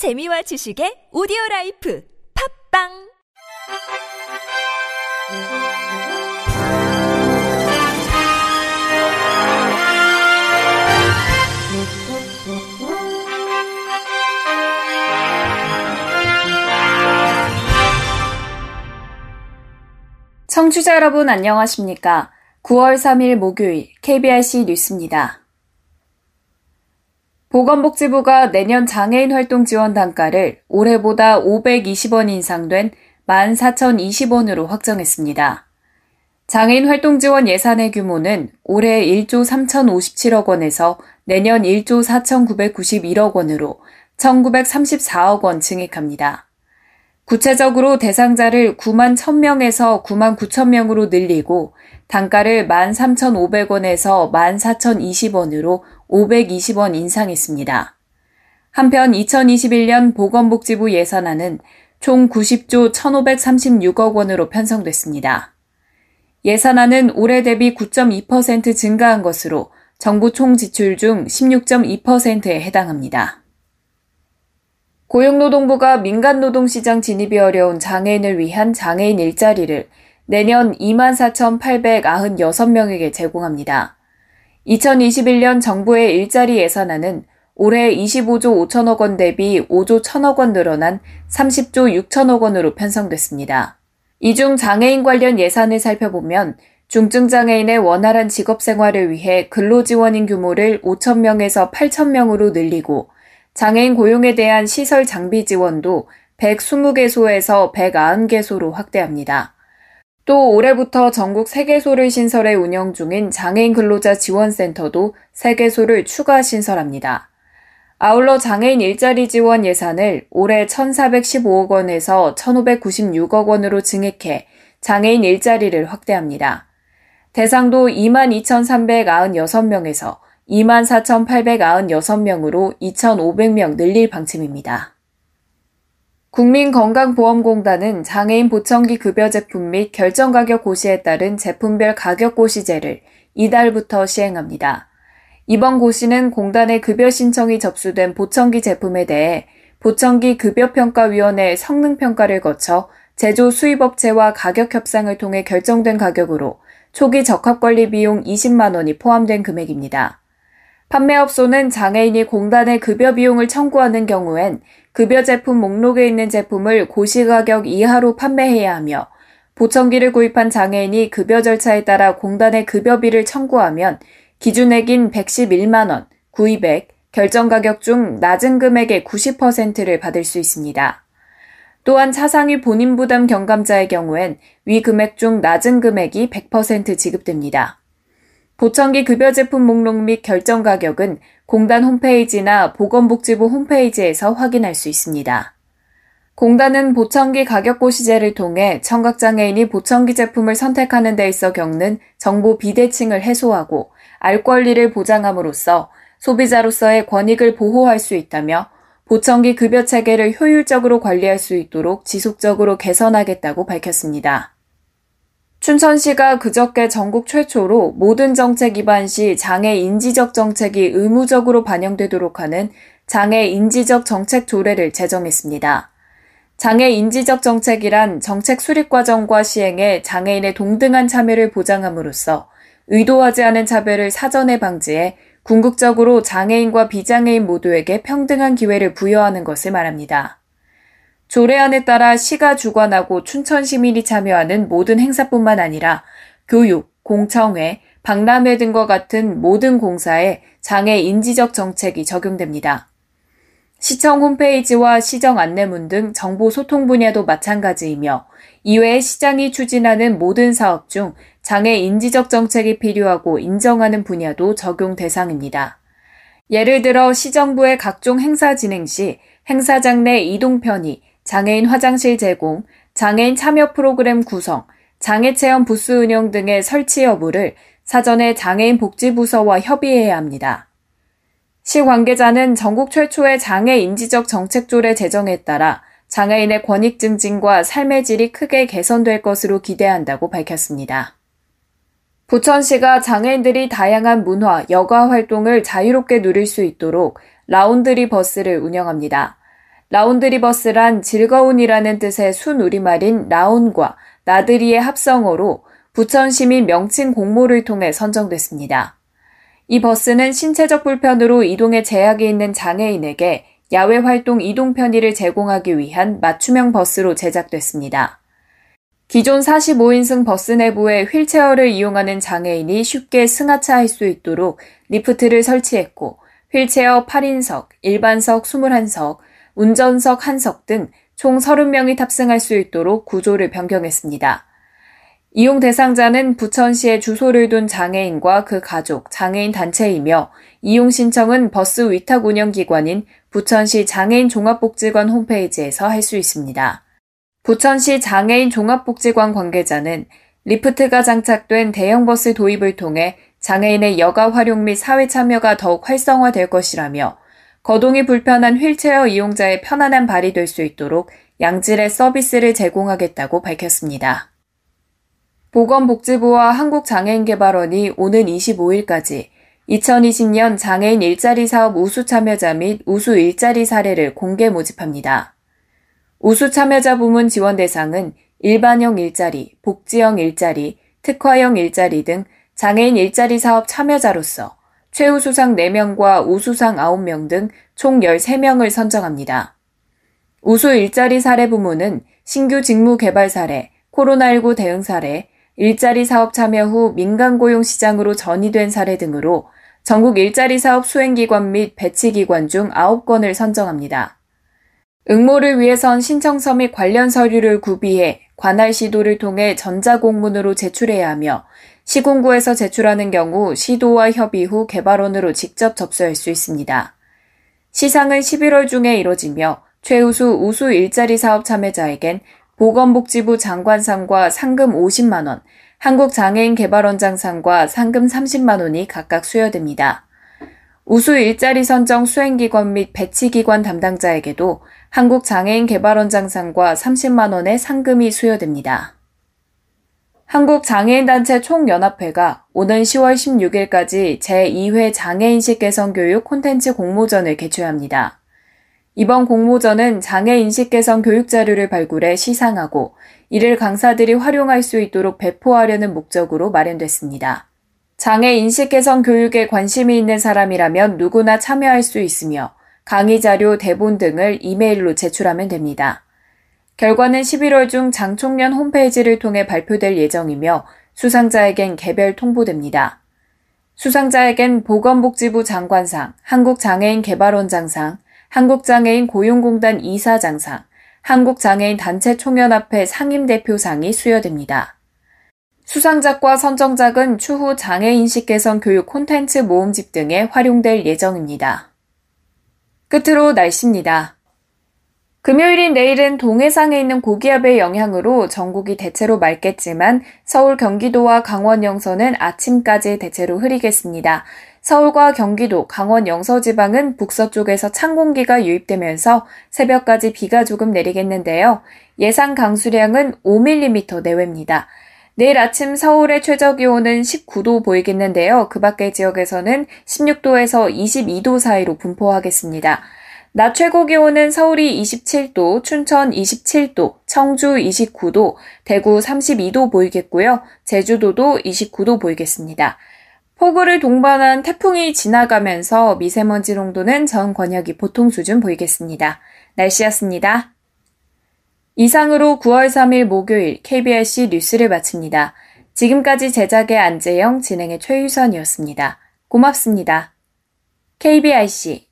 재미와 지식의 오디오 라이프 팝빵 청취자 여러분 안녕하십니까? 9월 3일 목요일 KBRC 뉴스입니다. 보건복지부가 내년 장애인 활동 지원 단가를 올해보다 520원 인상된 14,020원으로 확정했습니다. 장애인 활동 지원 예산의 규모는 올해 1조 3,057억 원에서 내년 1조 4,991억 원으로 1,934억 원 증액합니다. 구체적으로 대상자를 9만 1000명에서 9만 9천명으로 늘리고 단가를 13,500원에서 14,020원으로 520원 인상했습니다. 한편 2021년 보건복지부 예산안은 총 90조 1,536억 원으로 편성됐습니다. 예산안은 올해 대비 9.2% 증가한 것으로 정부 총 지출 중 16.2%에 해당합니다. 고용노동부가 민간노동시장 진입이 어려운 장애인을 위한 장애인 일자리를 내년 24,896명에게 제공합니다. 2021년 정부의 일자리 예산안은 올해 25조 5천억 원 대비 5조 1천억 원 늘어난 30조 6천억 원으로 편성됐습니다. 이 중 장애인 관련 예산을 살펴보면 중증장애인의 원활한 직업 생활을 위해 근로지원인 규모를 5천명에서 8천명으로 늘리고 장애인 고용에 대한 시설 장비 지원도 120개소에서 190개소로 확대합니다. 또 올해부터 전국 3개소를 신설해 운영 중인 장애인 근로자 지원센터도 3개소를 추가 신설합니다. 아울러 장애인 일자리 지원 예산을 올해 1,415억 원에서 1,596억 원으로 증액해 장애인 일자리를 확대합니다. 대상도 22,396명에서 24,896명으로 2,500명 늘릴 방침입니다. 국민건강보험공단은 장애인 보청기 급여 제품 및 결정가격 고시에 따른 제품별 가격 고시제를 이달부터 시행합니다. 이번 고시는 공단의 급여 신청이 접수된 보청기 제품에 대해 보청기 급여평가위원회 성능평가를 거쳐 제조 수입업체와 가격 협상을 통해 결정된 가격으로 초기 적합관리 비용 20만 원이 포함된 금액입니다. 판매업소는 장애인이 공단의 급여 비용을 청구하는 경우엔 급여 제품 목록에 있는 제품을 고시가격 이하로 판매해야 하며 보청기를 구입한 장애인이 급여 절차에 따라 공단의 급여비를 청구하면 기준액인 111만원, 구입액, 결정가격 중 낮은 금액의 90%를 받을 수 있습니다. 또한 차상위 본인 부담 경감자의 경우엔 위 금액 중 낮은 금액이 100% 지급됩니다. 보청기 급여 제품 목록 및 결정 가격은 공단 홈페이지나 보건복지부 홈페이지에서 확인할 수 있습니다. 공단은 보청기 가격 고 시제를 통해 청각장애인이 보청기 제품을 선택하는 데 있어 겪는 정보 비대칭을 해소하고 알 권리를 보장함으로써 소비자로서의 권익을 보호할 수 있다며 보청기 급여 체계를 효율적으로 관리할 수 있도록 지속적으로 개선하겠다고 밝혔습니다. 춘천시가 그저께 전국 최초로 모든 정책 입안 시 장애 인지적 정책이 의무적으로 반영되도록 하는 장애 인지적 정책 조례를 제정했습니다. 장애 인지적 정책이란 정책 수립 과정과 시행에 장애인의 동등한 참여를 보장함으로써 의도하지 않은 차별을 사전에 방지해 궁극적으로 장애인과 비장애인 모두에게 평등한 기회를 부여하는 것을 말합니다. 조례안에 따라 시가 주관하고 춘천 시민이 참여하는 모든 행사뿐만 아니라 교육, 공청회, 박람회 등과 같은 모든 공사에 장애 인지적 정책이 적용됩니다. 시청 홈페이지와 시정 안내문 등 정보 소통 분야도 마찬가지이며 이외에 시장이 추진하는 모든 사업 중 장애 인지적 정책이 필요하고 인정하는 분야도 적용 대상입니다. 예를 들어 시정부의 각종 행사 진행 시 행사장 내 이동 편의, 장애인 화장실 제공, 장애인 참여 프로그램 구성, 장애 체험 부스 운영 등의 설치 여부를 사전에 장애인 복지부서와 협의해야 합니다. 시 관계자는 전국 최초의 장애 인지적 정책조례 제정에 따라 장애인의 권익 증진과 삶의 질이 크게 개선될 것으로 기대한다고 밝혔습니다. 부천시가 장애인들이 다양한 문화, 여가 활동을 자유롭게 누릴 수 있도록 라운드리 버스를 운영합니다. 라운드리버스란 즐거운이라는 뜻의 순우리말인 라운과 나들이의 합성어로 부천시민 명칭 공모를 통해 선정됐습니다. 이 버스는 신체적 불편으로 이동에 제약이 있는 장애인에게 야외 활동 이동 편의를 제공하기 위한 맞춤형 버스로 제작됐습니다. 기존 45인승 버스 내부에 휠체어를 이용하는 장애인이 쉽게 승하차할 수 있도록 리프트를 설치했고 휠체어 8인석, 일반석 21석, 운전석 1석 등 총 30명이 탑승할 수 있도록 구조를 변경했습니다. 이용 대상자는 부천시에 주소를 둔 장애인과 그 가족, 장애인 단체이며 이용 신청은 버스 위탁 운영 기관인 부천시 장애인 종합복지관 홈페이지에서 할 수 있습니다. 부천시 장애인 종합복지관 관계자는 리프트가 장착된 대형버스 도입을 통해 장애인의 여가 활용 및 사회 참여가 더욱 활성화될 것이라며 거동이 불편한 휠체어 이용자의 편안한 발이 될 수 있도록 양질의 서비스를 제공하겠다고 밝혔습니다. 보건복지부와 한국장애인개발원이 오는 25일까지 2020년 장애인 일자리 사업 우수 참여자 및 우수 일자리 사례를 공개 모집합니다. 우수 참여자 부문 지원 대상은 일반형 일자리, 복지형 일자리, 특화형 일자리 등 장애인 일자리 사업 참여자로서 최우수상 4명과 우수상 9명 등 총 13명을 선정합니다. 우수 일자리 사례 부문은 신규 직무 개발 사례, 코로나19 대응 사례, 일자리 사업 참여 후 민간 고용 시장으로 전이된 사례 등으로 전국 일자리 사업 수행기관 및 배치기관 중 9건을 선정합니다. 응모를 위해선 신청서 및 관련 서류를 구비해 관할 시도를 통해 전자공문으로 제출해야 하며 시군구에서 제출하는 경우 시도와 협의 후 개발원으로 직접 접수할 수 있습니다. 시상은 11월 중에 이뤄지며 최우수 우수 일자리 사업 참여자에겐 보건복지부 장관상과 상금 50만원, 한국장애인개발원장상과 상금 30만원이 각각 수여됩니다. 우수 일자리 선정 수행기관 및 배치기관 담당자에게도 한국장애인개발원장상과 30만 원의 상금이 수여됩니다. 한국장애인단체 총연합회가 오는 10월 16일까지 제2회 장애인식 개선 교육 콘텐츠 공모전을 개최합니다. 이번 공모전은 장애인식 개선 교육 자료를 발굴해 시상하고 이를 강사들이 활용할 수 있도록 배포하려는 목적으로 마련됐습니다. 장애 인식 개선 교육에 관심이 있는 사람이라면 누구나 참여할 수 있으며 강의 자료, 대본 등을 이메일로 제출하면 됩니다. 결과는 11월 중 장총련 홈페이지를 통해 발표될 예정이며 수상자에겐 개별 통보됩니다. 수상자에겐 보건복지부 장관상, 한국장애인개발원장상, 한국장애인 고용공단 이사장상, 한국장애인 단체 총연합회 상임대표상이 수여됩니다. 수상작과 선정작은 추후 장애인식 개선 교육 콘텐츠 모음집 등에 활용될 예정입니다. 끝으로 날씨입니다. 금요일인 내일은 동해상에 있는 고기압의 영향으로 전국이 대체로 맑겠지만 서울 경기도와 강원 영서는 아침까지 대체로 흐리겠습니다. 서울과 경기도, 강원 영서 지방은 북서쪽에서 찬 공기가 유입되면서 새벽까지 비가 조금 내리겠는데요. 예상 강수량은 5mm 내외입니다. 내일 아침 서울의 최저 기온은 19도 보이겠는데요. 그 밖의 지역에서는 16도에서 22도 사이로 분포하겠습니다. 낮 최고 기온은 서울이 27도, 춘천 27도, 청주 29도, 대구 32도 보이겠고요. 제주도도 29도 보이겠습니다. 폭우를 동반한 태풍이 지나가면서 미세먼지 농도는 전 권역이 보통 수준 보이겠습니다. 날씨였습니다. 이상으로 9월 3일 목요일 KBRC 뉴스를 마칩니다. 지금까지 제작의 안재영, 진행의 최유선이었습니다. 고맙습니다. KBRC